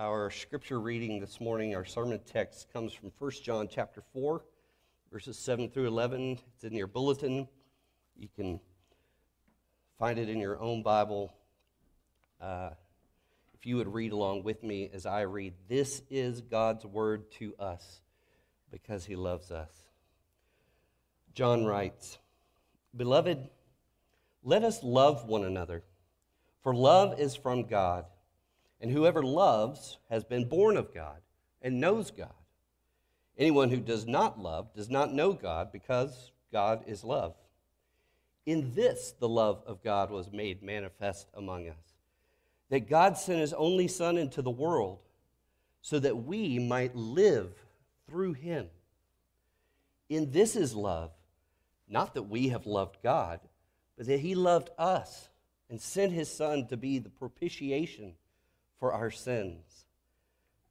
Our scripture reading this morning, our sermon text comes from 1 John chapter 4, verses 7 through 11. It's in your bulletin. You can find it in your own Bible. Uh, if you would read along with me as I read, this is God's word to us because he loves us. John writes, Beloved, let us love one another, for love is from God. And whoever loves has been born of God and knows God. Anyone who does not love does not know God because God is love. In this, the love of God was made manifest among us that God sent his only Son into the world so that we might live through him. In this is love, not that we have loved God, but that he loved us and sent his Son to be the propitiation for our sins.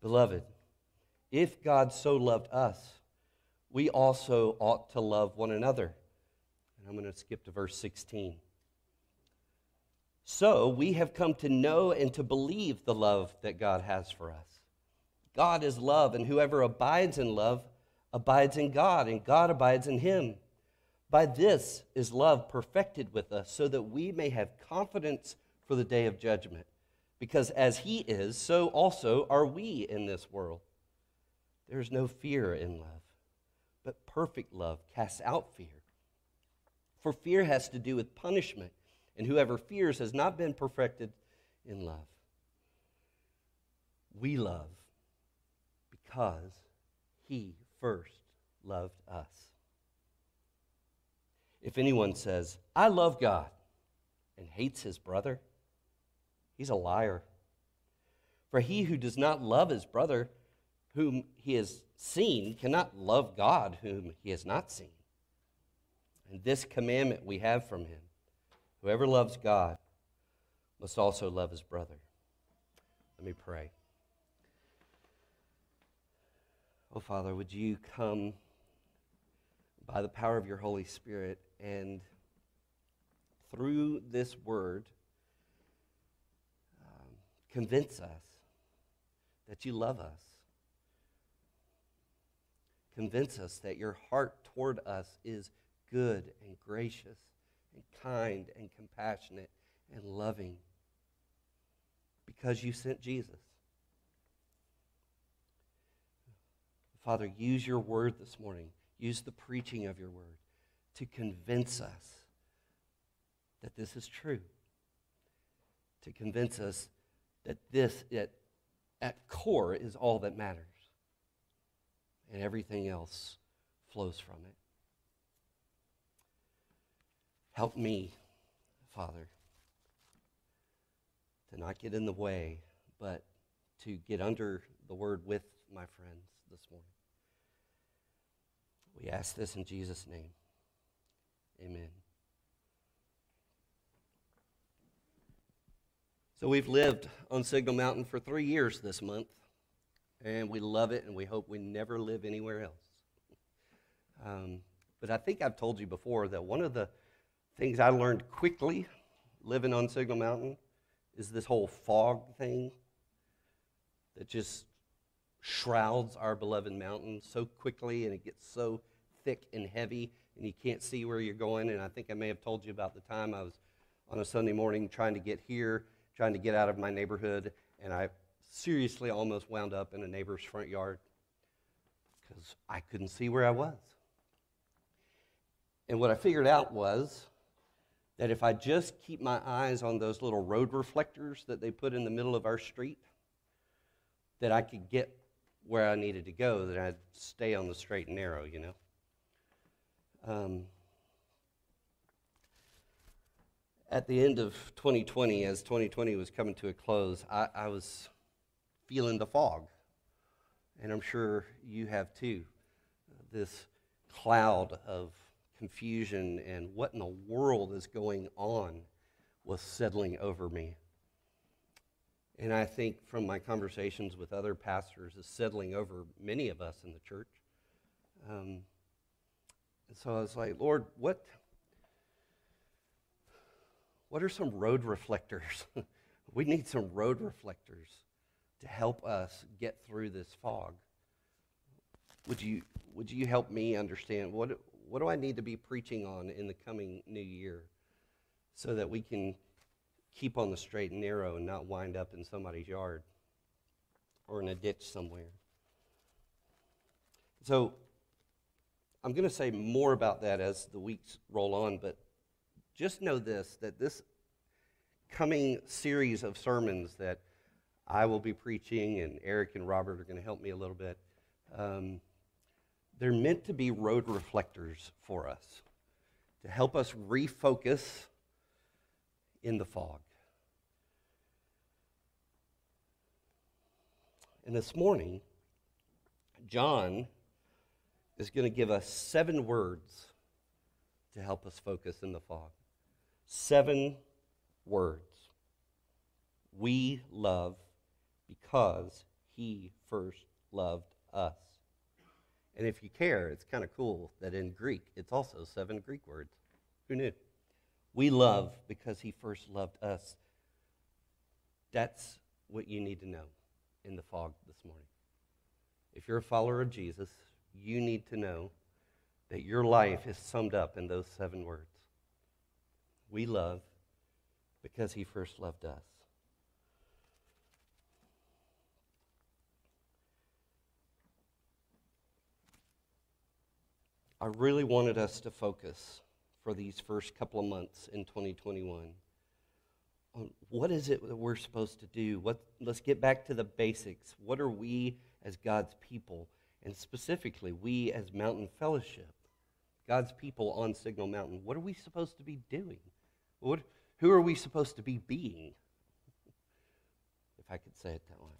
Beloved, if God so loved us, we also ought to love one another. And I'm going to skip to verse 16. So we have come to know and to believe the love that God has for us. God is love, and whoever abides in love abides in God, and God abides in him. By this is love perfected with us, so that we may have confidence for the day of judgment. Because as he is, so also are we in this world. There is no fear in love, but perfect love casts out fear. For fear has to do with punishment and whoever fears has not been perfected in love. We love because he first loved us. If anyone says, I love God, and hates his brother, he's a liar. For he who does not love his brother, whom he has seen, cannot love God, whom he has not seen. And this commandment we have from him Whoever loves God must also love his brother. Let me pray. Oh, Father, would you come by the power of your Holy Spirit and through this word convince us that you love us. Convince us that your heart toward us is good and gracious and kind and compassionate and loving because you sent Jesus. Father, use your word this morning. Use the preaching of your word to convince us that this is true. To convince us that this, at, at core, is all that matters. And everything else flows from it. Help me, Father, to not get in the way, but to get under the word with my friends this morning. We ask this in Jesus' name. Amen. So we've lived on Signal Mountain for three years this month, and we love it, and we hope we never live anywhere else. Um, but I think I've told you before that one of the things I learned quickly living on Signal Mountain is this whole fog thing that just shrouds our beloved mountain so quickly and it gets so thick and heavy and you can't see where you're going. And I think I may have told you about the time I was on a Sunday morning trying to get here, trying to get out of my neighborhood, and I seriously almost wound up in a neighbor's front yard because I couldn't see where I was. And what I figured out was that if I just keep my eyes on those little road reflectors that they put in the middle of our street, that I could get where I needed to go, that I'd stay on the straight and narrow, you know. Um, at the end of 2020, as 2020 was coming to a close, I, I was feeling the fog. And I'm sure you have too. This cloud of confusion and what in the world is going on was settling over me. And I think from my conversations with other pastors, is settling over many of us in the church. Um, and so I was like, Lord, what, what are some road reflectors? we need some road reflectors to help us get through this fog. Would you, would you help me understand what, what do I need to be preaching on in the coming new year so that we can keep on the straight and narrow and not wind up in somebody's yard or in a ditch somewhere? So I'm going to say more about that as the weeks roll on, but just know this that this coming series of sermons that I will be preaching, and Eric and Robert are going to help me a little bit. Um, they're meant to be road reflectors for us, to help us refocus in the fog. And this morning, John is going to give us seven words to help us focus in the fog. Seven words. We love because he first loved us. And if you care, it's kind of cool that in Greek, it's also seven Greek words. Who knew? We love because he first loved us. That's what you need to know in the fog this morning. If you're a follower of Jesus, you need to know that your life is summed up in those seven words. We love because he first loved us. I really wanted us to focus for these first couple of months in 2021 on what is it that we're supposed to do? What, let's get back to the basics. What are we as God's people, and specifically we as Mountain Fellowship, God's people on Signal Mountain? What are we supposed to be doing? What, who are we supposed to be being? If I could say it that way.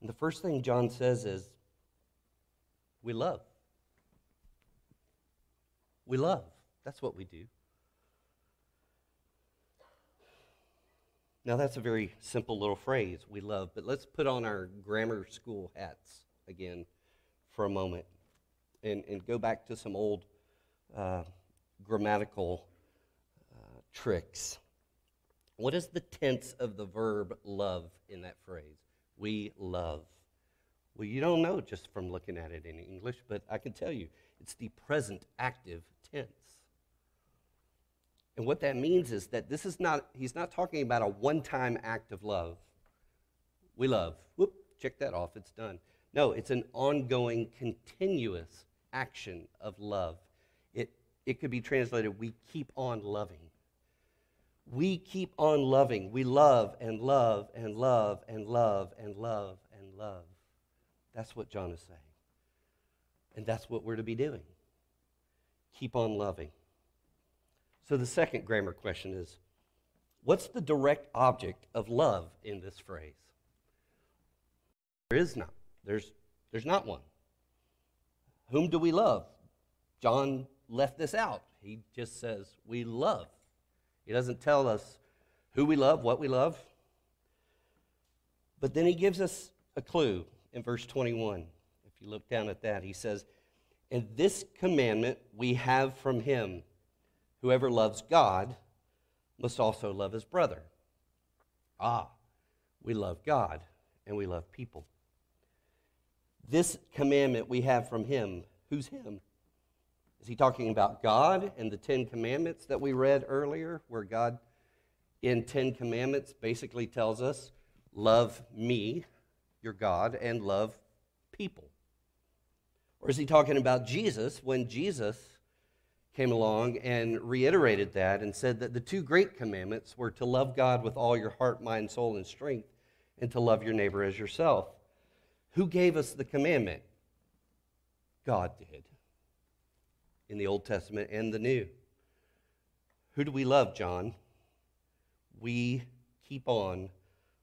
And the first thing John says is, we love. We love. That's what we do. Now, that's a very simple little phrase, we love, but let's put on our grammar school hats again for a moment and, and go back to some old uh, grammatical tricks. What is the tense of the verb love in that phrase? We love. Well, you don't know just from looking at it in English, but I can tell you it's the present active tense. And what that means is that this is not, he's not talking about a one time act of love. We love. Whoop, check that off, it's done. No, it's an ongoing, continuous action of love. It, it could be translated, we keep on loving. We keep on loving. We love and love and love and love and love and love. That's what John is saying. And that's what we're to be doing keep on loving. So the second grammar question is what's the direct object of love in this phrase? There is not. There's, there's not one. Whom do we love? John left this out. He just says, We love. He doesn't tell us who we love, what we love. But then he gives us a clue in verse 21. If you look down at that, he says, and this commandment we have from him whoever loves God must also love his brother. Ah, we love God and we love people. This commandment we have from him. Who's him? Is he talking about God and the Ten Commandments that we read earlier, where God in Ten Commandments basically tells us, love me, your God, and love people? Or is he talking about Jesus when Jesus came along and reiterated that and said that the two great commandments were to love God with all your heart, mind, soul, and strength, and to love your neighbor as yourself? Who gave us the commandment? God did in the Old Testament and the New. Who do we love, John? We keep on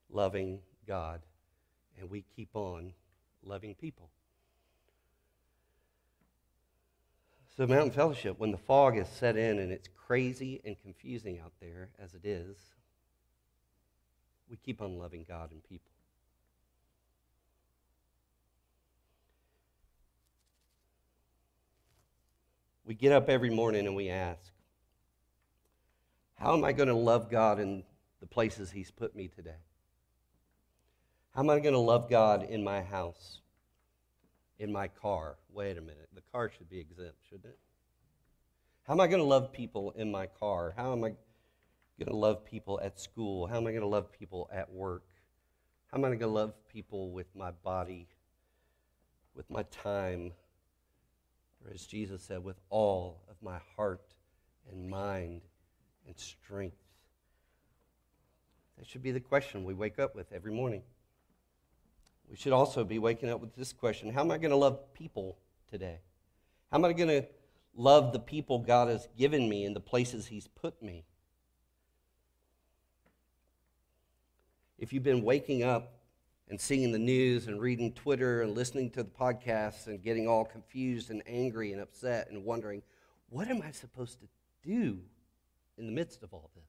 loving God and we keep on loving people. So, Mountain Fellowship, when the fog is set in and it's crazy and confusing out there, as it is, we keep on loving God and people. We get up every morning and we ask, How am I going to love God in the places He's put me today? How am I going to love God in my house, in my car? Wait a minute. The car should be exempt, shouldn't it? How am I going to love people in my car? How am I going to love people at school? How am I going to love people at work? How am I going to love people with my body, with my time, or as Jesus said, with all of my heart and mind and strength? That should be the question we wake up with every morning. We should also be waking up with this question How am I going to love people today? How am I going to love the people God has given me and the places He's put me? If you've been waking up and seeing the news and reading Twitter and listening to the podcasts and getting all confused and angry and upset and wondering, what am I supposed to do in the midst of all this?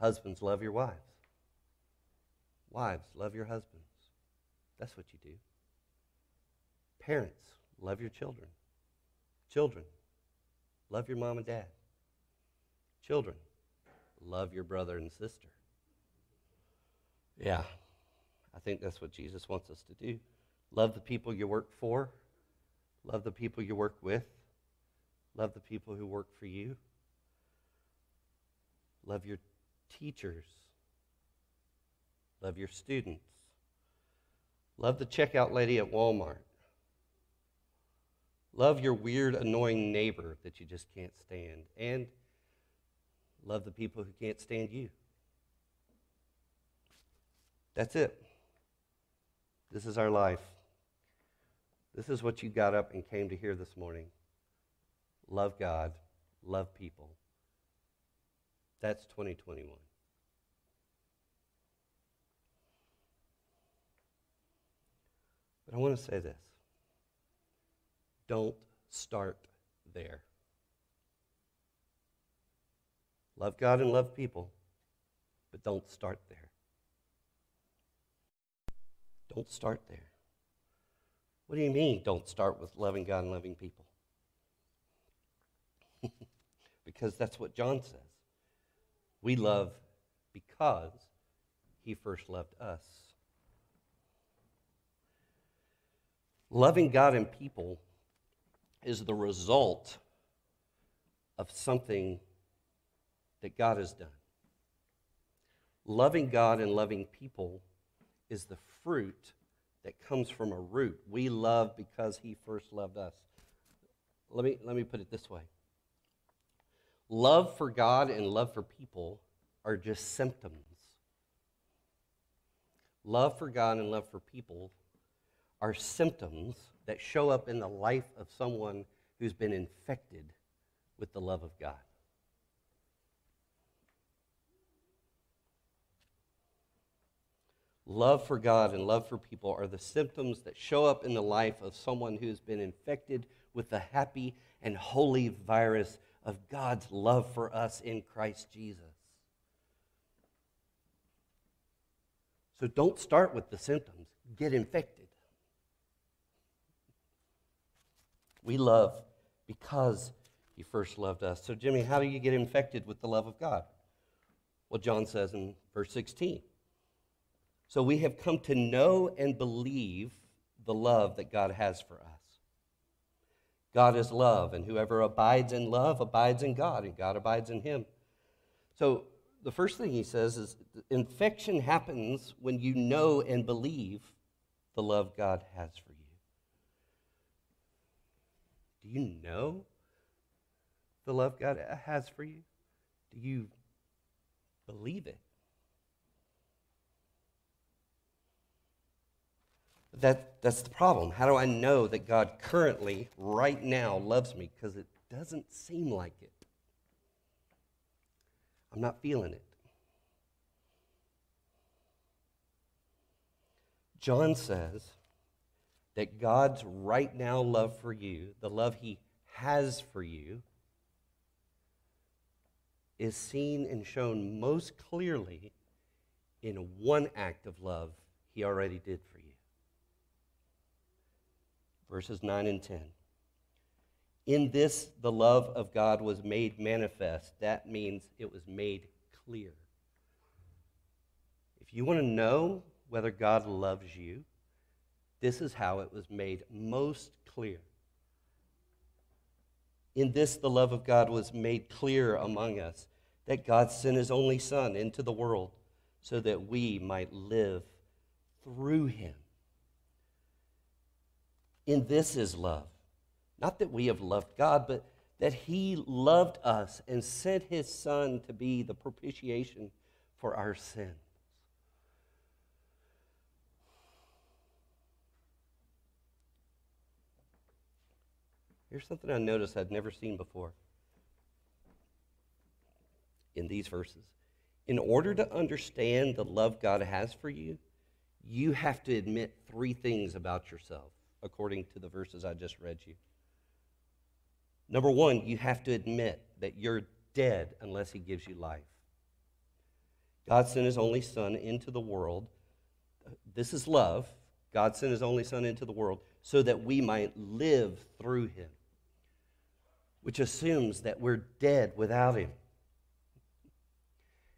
Husbands, love your wives. Wives, love your husbands. That's what you do. Parents, love your children. Children, love your mom and dad. Children, love your brother and sister. Yeah, I think that's what Jesus wants us to do. Love the people you work for, love the people you work with, love the people who work for you, love your teachers, love your students, love the checkout lady at Walmart, love your weird, annoying neighbor that you just can't stand, and love the people who can't stand you. That's it. This is our life. This is what you got up and came to hear this morning. Love God, love people. That's 2021. But I want to say this don't start there. Love God and love people, but don't start there. Don't start there. What do you mean, don't start with loving God and loving people? because that's what John says. We love because he first loved us. Loving God and people is the result of something that God has done. Loving God and loving people is the fruit that comes from a root. We love because he first loved us. Let me, let me put it this way love for God and love for people are just symptoms. Love for God and love for people are symptoms that show up in the life of someone who's been infected with the love of God. Love for God and love for people are the symptoms that show up in the life of someone who's been infected with the happy and holy virus of God's love for us in Christ Jesus. So don't start with the symptoms, get infected. We love because he first loved us. So, Jimmy, how do you get infected with the love of God? Well, John says in verse 16 so we have come to know and believe the love that God has for us. God is love, and whoever abides in love abides in God, and God abides in him. So the first thing he says is infection happens when you know and believe the love God has for you. Do you know the love God has for you? Do you believe it? That, that's the problem. How do I know that God currently, right now, loves me? Because it doesn't seem like it. I'm not feeling it. John says that God's right now love for you, the love he has for you, is seen and shown most clearly in one act of love he already did for you verses 9 and 10. In this, the love of God was made manifest. That means it was made clear. If you want to know whether God loves you, this is how it was made most clear. In this, the love of God was made clear among us that God sent his only Son into the world so that we might live through him. In this is love. Not that we have loved God, but that he loved us and sent his Son to be the propitiation for our sins. Here's something I noticed I'd never seen before in these verses. In order to understand the love God has for you, you have to admit three things about yourself, according to the verses I just read you. Number one, you have to admit that you're dead unless He gives you life. God sent His only Son into the world. This is love. God sent His only Son into the world so that we might live through Him, which assumes that we're dead without Him.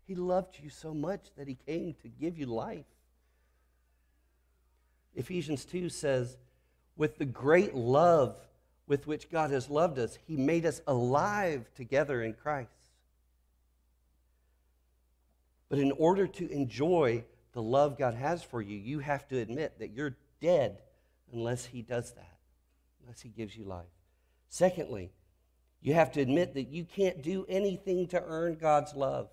He loved you so much that He came to give you life. Ephesians 2 says, with the great love with which God has loved us, He made us alive together in Christ. But in order to enjoy the love God has for you, you have to admit that you're dead unless He does that, unless He gives you life. Secondly, you have to admit that you can't do anything to earn God's love.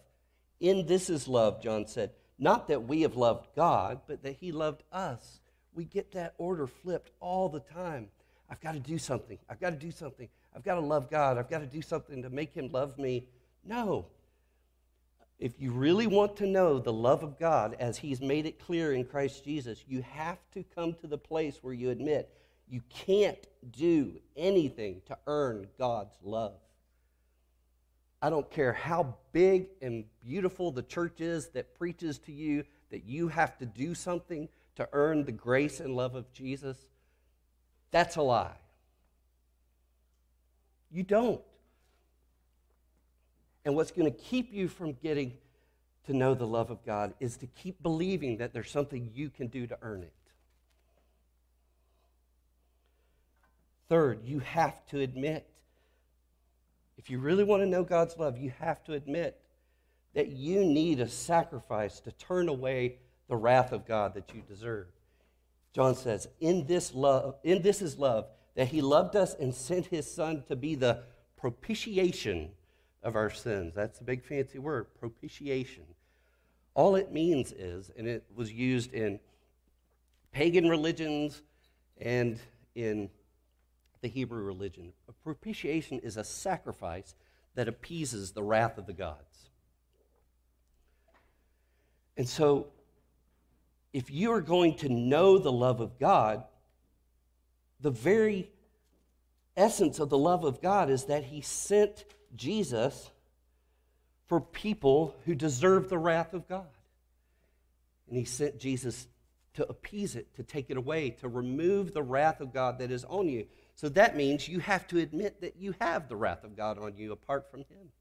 In this is love, John said. Not that we have loved God, but that He loved us. We get that order flipped all the time. I've got to do something. I've got to do something. I've got to love God. I've got to do something to make Him love me. No. If you really want to know the love of God as He's made it clear in Christ Jesus, you have to come to the place where you admit you can't do anything to earn God's love. I don't care how big and beautiful the church is that preaches to you that you have to do something to earn the grace and love of Jesus. That's a lie. You don't. And what's going to keep you from getting to know the love of God is to keep believing that there's something you can do to earn it. Third, you have to admit, if you really want to know God's love, you have to admit that you need a sacrifice to turn away the wrath of God that you deserve. John says, in this love, in this is love, that he loved us and sent his son to be the propitiation of our sins. That's a big fancy word, propitiation. All it means is, and it was used in pagan religions and in the Hebrew religion, a propitiation is a sacrifice that appeases the wrath of the gods. And so if you are going to know the love of God, the very essence of the love of God is that He sent Jesus for people who deserve the wrath of God. And He sent Jesus to appease it, to take it away, to remove the wrath of God that is on you. So that means you have to admit that you have the wrath of God on you apart from Him.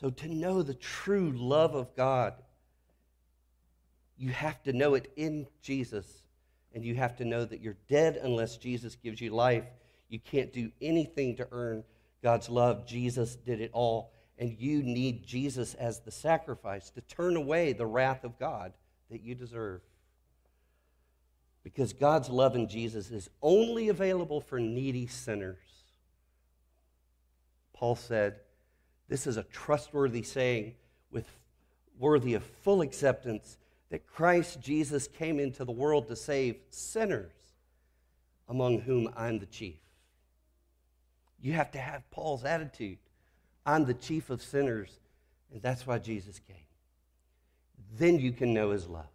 So, to know the true love of God, you have to know it in Jesus. And you have to know that you're dead unless Jesus gives you life. You can't do anything to earn God's love. Jesus did it all. And you need Jesus as the sacrifice to turn away the wrath of God that you deserve. Because God's love in Jesus is only available for needy sinners. Paul said, this is a trustworthy saying with worthy of full acceptance that Christ Jesus came into the world to save sinners, among whom I'm the chief. You have to have Paul's attitude. I'm the chief of sinners, and that's why Jesus came. Then you can know his love.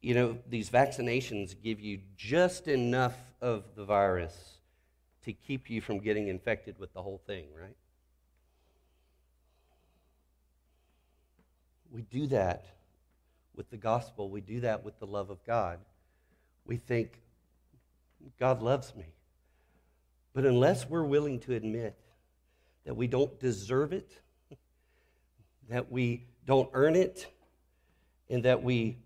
You know, these vaccinations give you just enough of the virus to keep you from getting infected with the whole thing, right? We do that with the gospel, we do that with the love of God. We think, God loves me. But unless we're willing to admit that we don't deserve it, that we don't earn it, and that we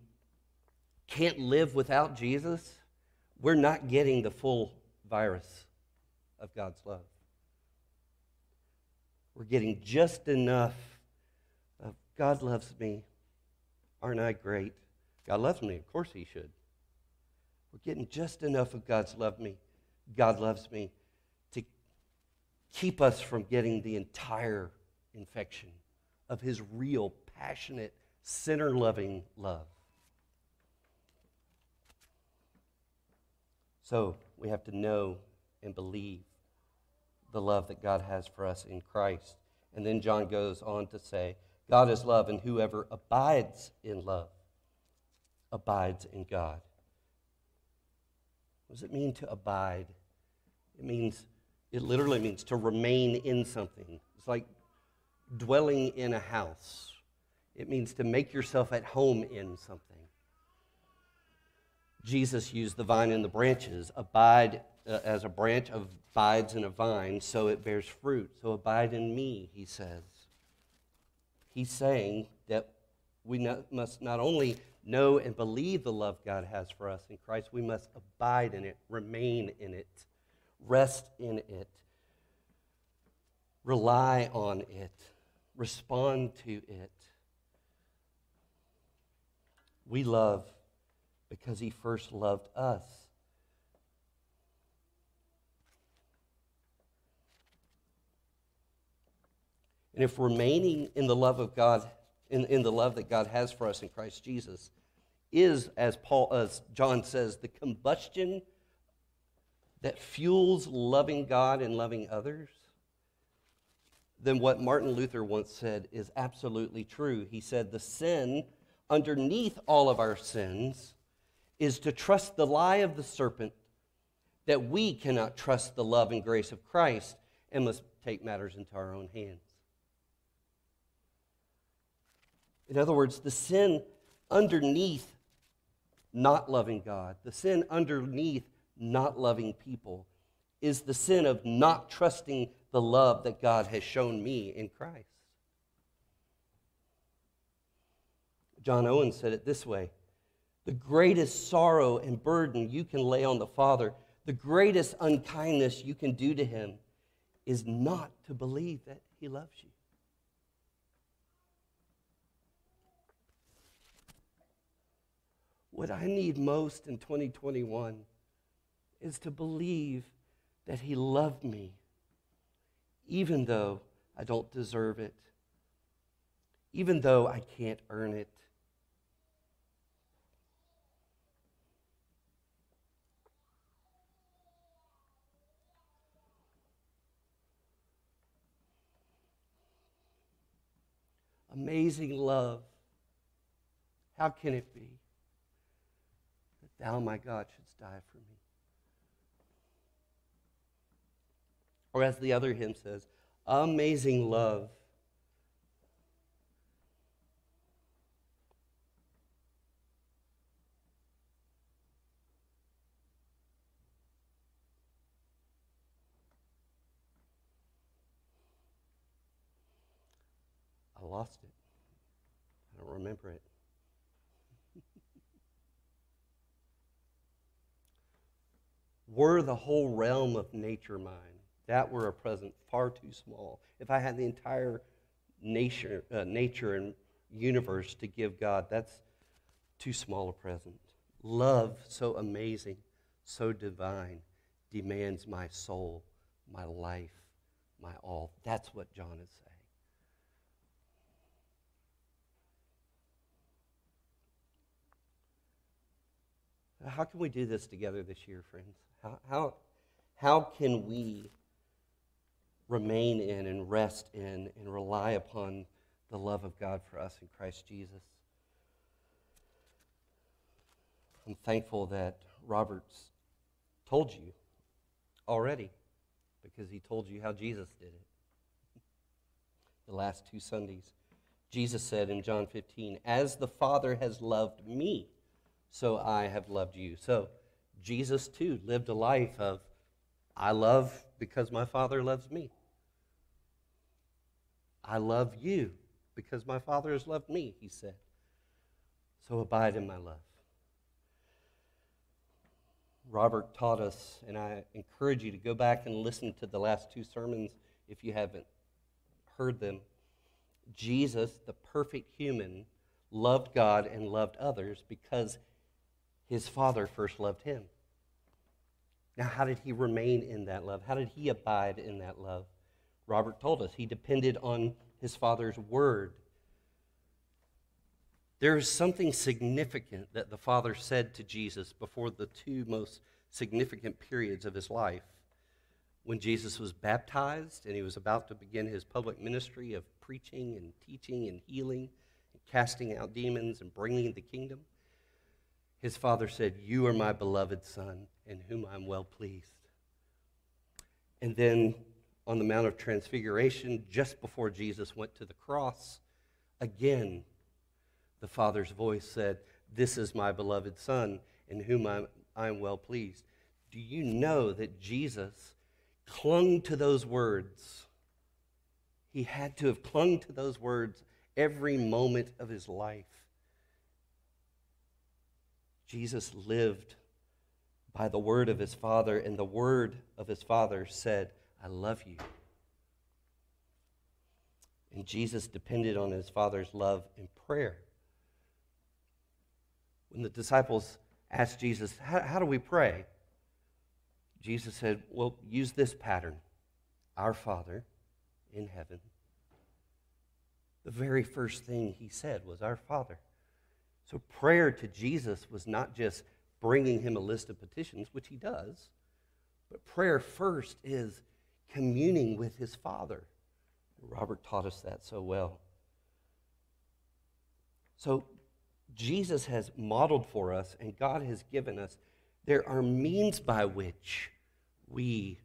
can't live without Jesus, we're not getting the full virus of God's love. We're getting just enough of God loves me. Aren't I great? God loves me. Of course He should. We're getting just enough of God's love me. God loves me to keep us from getting the entire infection of His real, passionate, sinner loving love. So we have to know and believe the love that God has for us in Christ. And then John goes on to say, God is love, and whoever abides in love abides in God. What does it mean to abide? It means, it literally means to remain in something. It's like dwelling in a house, it means to make yourself at home in something. Jesus used the vine and the branches. Abide uh, as a branch abides in a vine, so it bears fruit. So abide in me, he says. He's saying that we not, must not only know and believe the love God has for us in Christ, we must abide in it, remain in it, rest in it, rely on it, respond to it. We love because he first loved us. And if remaining in the love of God, in, in the love that God has for us in Christ Jesus, is, as Paul as John says, the combustion that fuels loving God and loving others, then what Martin Luther once said is absolutely true. He said, The sin underneath all of our sins is to trust the lie of the serpent that we cannot trust the love and grace of Christ and must take matters into our own hands. In other words, the sin underneath not loving God, the sin underneath not loving people, is the sin of not trusting the love that God has shown me in Christ. John Owen said it this way the greatest sorrow and burden you can lay on the Father, the greatest unkindness you can do to him, is not to believe that he loves you. What I need most in 2021 is to believe that he loved me, even though I don't deserve it, even though I can't earn it amazing love. How can it be thou, my God, shouldst die for me? Or as the other hymn says, amazing love. I lost it I don't remember it. Were the whole realm of nature mine, that were a present far too small. If I had the entire nature, uh, nature and universe to give God, that's too small a present. Love so amazing, so divine, demands my soul, my life, my all. That's what John is saying. How can we do this together this year, friends? How, how, how can we remain in and rest in and rely upon the love of God for us in Christ Jesus? I'm thankful that Roberts told you already because he told you how Jesus did it. The last two Sundays, Jesus said in John 15, As the Father has loved me, so I have loved you. So Jesus too lived a life of, I love because my Father loves me. I love you because my Father has loved me, he said. So abide in my love. Robert taught us, and I encourage you to go back and listen to the last two sermons if you haven't heard them. Jesus, the perfect human, loved God and loved others because his Father first loved him. Now, how did he remain in that love? How did he abide in that love? Robert told us he depended on his Father's word. There is something significant that the Father said to Jesus before the two most significant periods of his life. When Jesus was baptized and he was about to begin his public ministry of preaching and teaching and healing and casting out demons and bringing the kingdom, his Father said, You are my beloved Son, in whom I'm well pleased. And then on the Mount of Transfiguration, just before Jesus went to the cross, again, the Father's voice said, This is my beloved Son, in whom I'm, well pleased. Do you know that Jesus clung to those words? He had to have clung to those words every moment of his life. Jesus lived by the word of his Father, and the word of his Father said, I love you. And Jesus depended on his Father's love in prayer. When the disciples asked Jesus, how do we pray? Jesus said, Well, use this pattern Our Father in heaven. The very first thing he said was, Our Father. So prayer to Jesus was not just bringing him a list of petitions, which he does, but prayer first is communing with his Father. Robert taught us that so well. So, Jesus has modeled for us, and God has given us, there are means by which we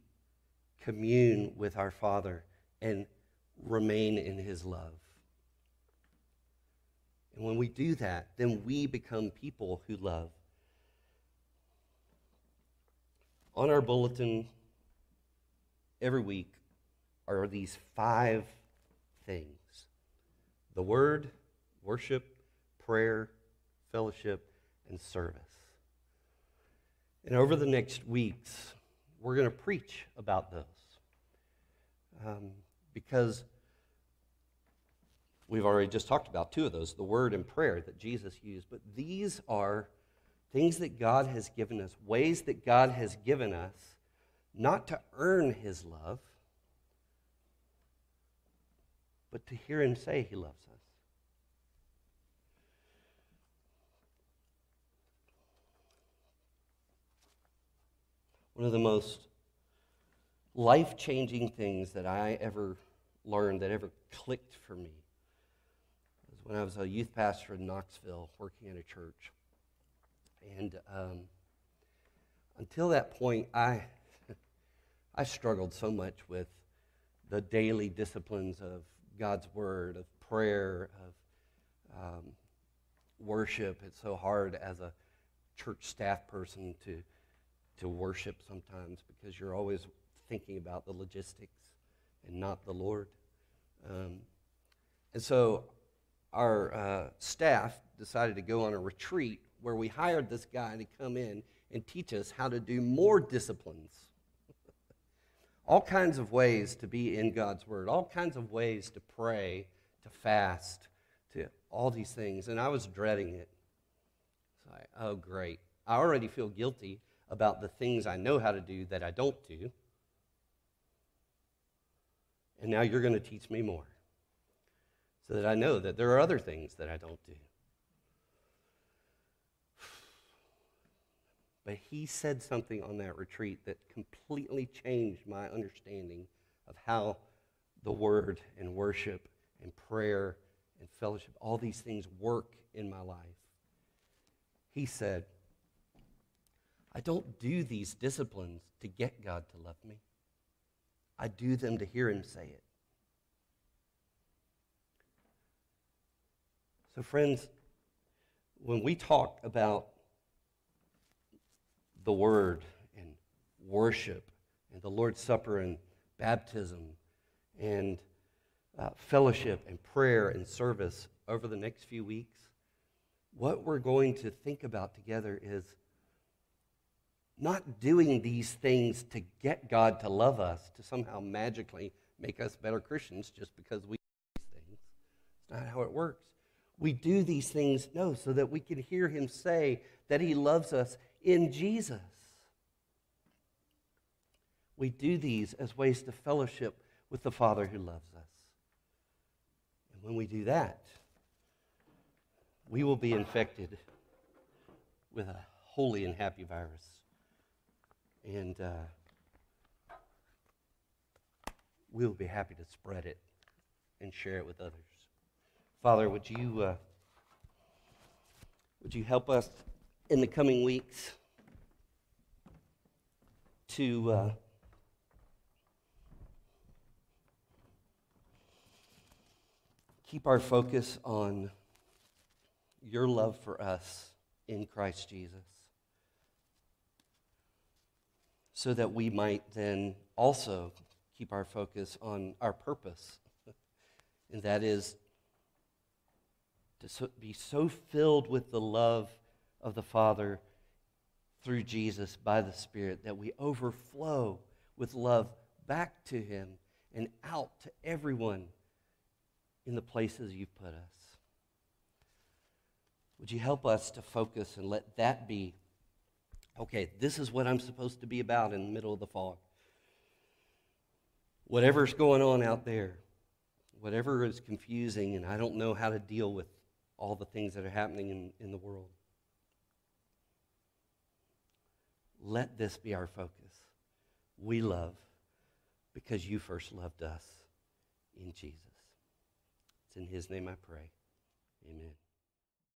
commune with our Father and remain in his love. And when we do that, then we become people who love. On our bulletin every week are these five things the Word, worship, prayer, fellowship, and service. And over the next weeks, we're going to preach about those. Um, because we've already just talked about two of those the word and prayer that Jesus used. But these are things that God has given us, ways that God has given us not to earn his love, but to hear him say he loves us. One of the most life changing things that I ever learned, that ever clicked for me, when I was a youth pastor in Knoxville working at a church. And um, until that point, I, I struggled so much with the daily disciplines of God's Word, of prayer, of um, worship. It's so hard as a church staff person to to worship sometimes because you're always thinking about the logistics and not the Lord. Um, and so our uh, staff decided to go on a retreat where we hired this guy to come in and teach us how to do more disciplines. all kinds of ways to be in God's Word, all kinds of ways to pray, to fast, to all these things. And I was dreading it. It's like, oh, great. I already feel guilty about the things I know how to do that I don't do. And now you're going to teach me more so that I know that there are other things that I don't do. But he said something on that retreat that completely changed my understanding of how the word and worship and prayer and fellowship, all these things work in my life. He said, I don't do these disciplines to get God to love me. I do them to hear Him say it. So, friends, when we talk about the Word and worship and the Lord's Supper and baptism and uh, fellowship and prayer and service over the next few weeks, what we're going to think about together is not doing these things to get God to love us, to somehow magically make us better Christians just because we do these things. It's not how it works. We do these things, no, so that we can hear Him say that He loves us in Jesus. We do these as ways to fellowship with the Father who loves us. And when we do that, we will be infected with a holy and happy virus. And uh, we'll be happy to spread it and share it with others. Father, would you, uh, would you help us in the coming weeks to. Uh, keep our focus on your love for us in Christ Jesus so that we might then also keep our focus on our purpose, and that is to so, be so filled with the love of the Father through Jesus by the Spirit that we overflow with love back to Him and out to everyone in the places you've put us. Would you help us to focus and let that be okay, this is what I'm supposed to be about in the middle of the fog? Whatever's going on out there, whatever is confusing, and I don't know how to deal with all the things that are happening in, in the world. Let this be our focus. We love because you first loved us in Jesus. It's in His name I pray. Amen.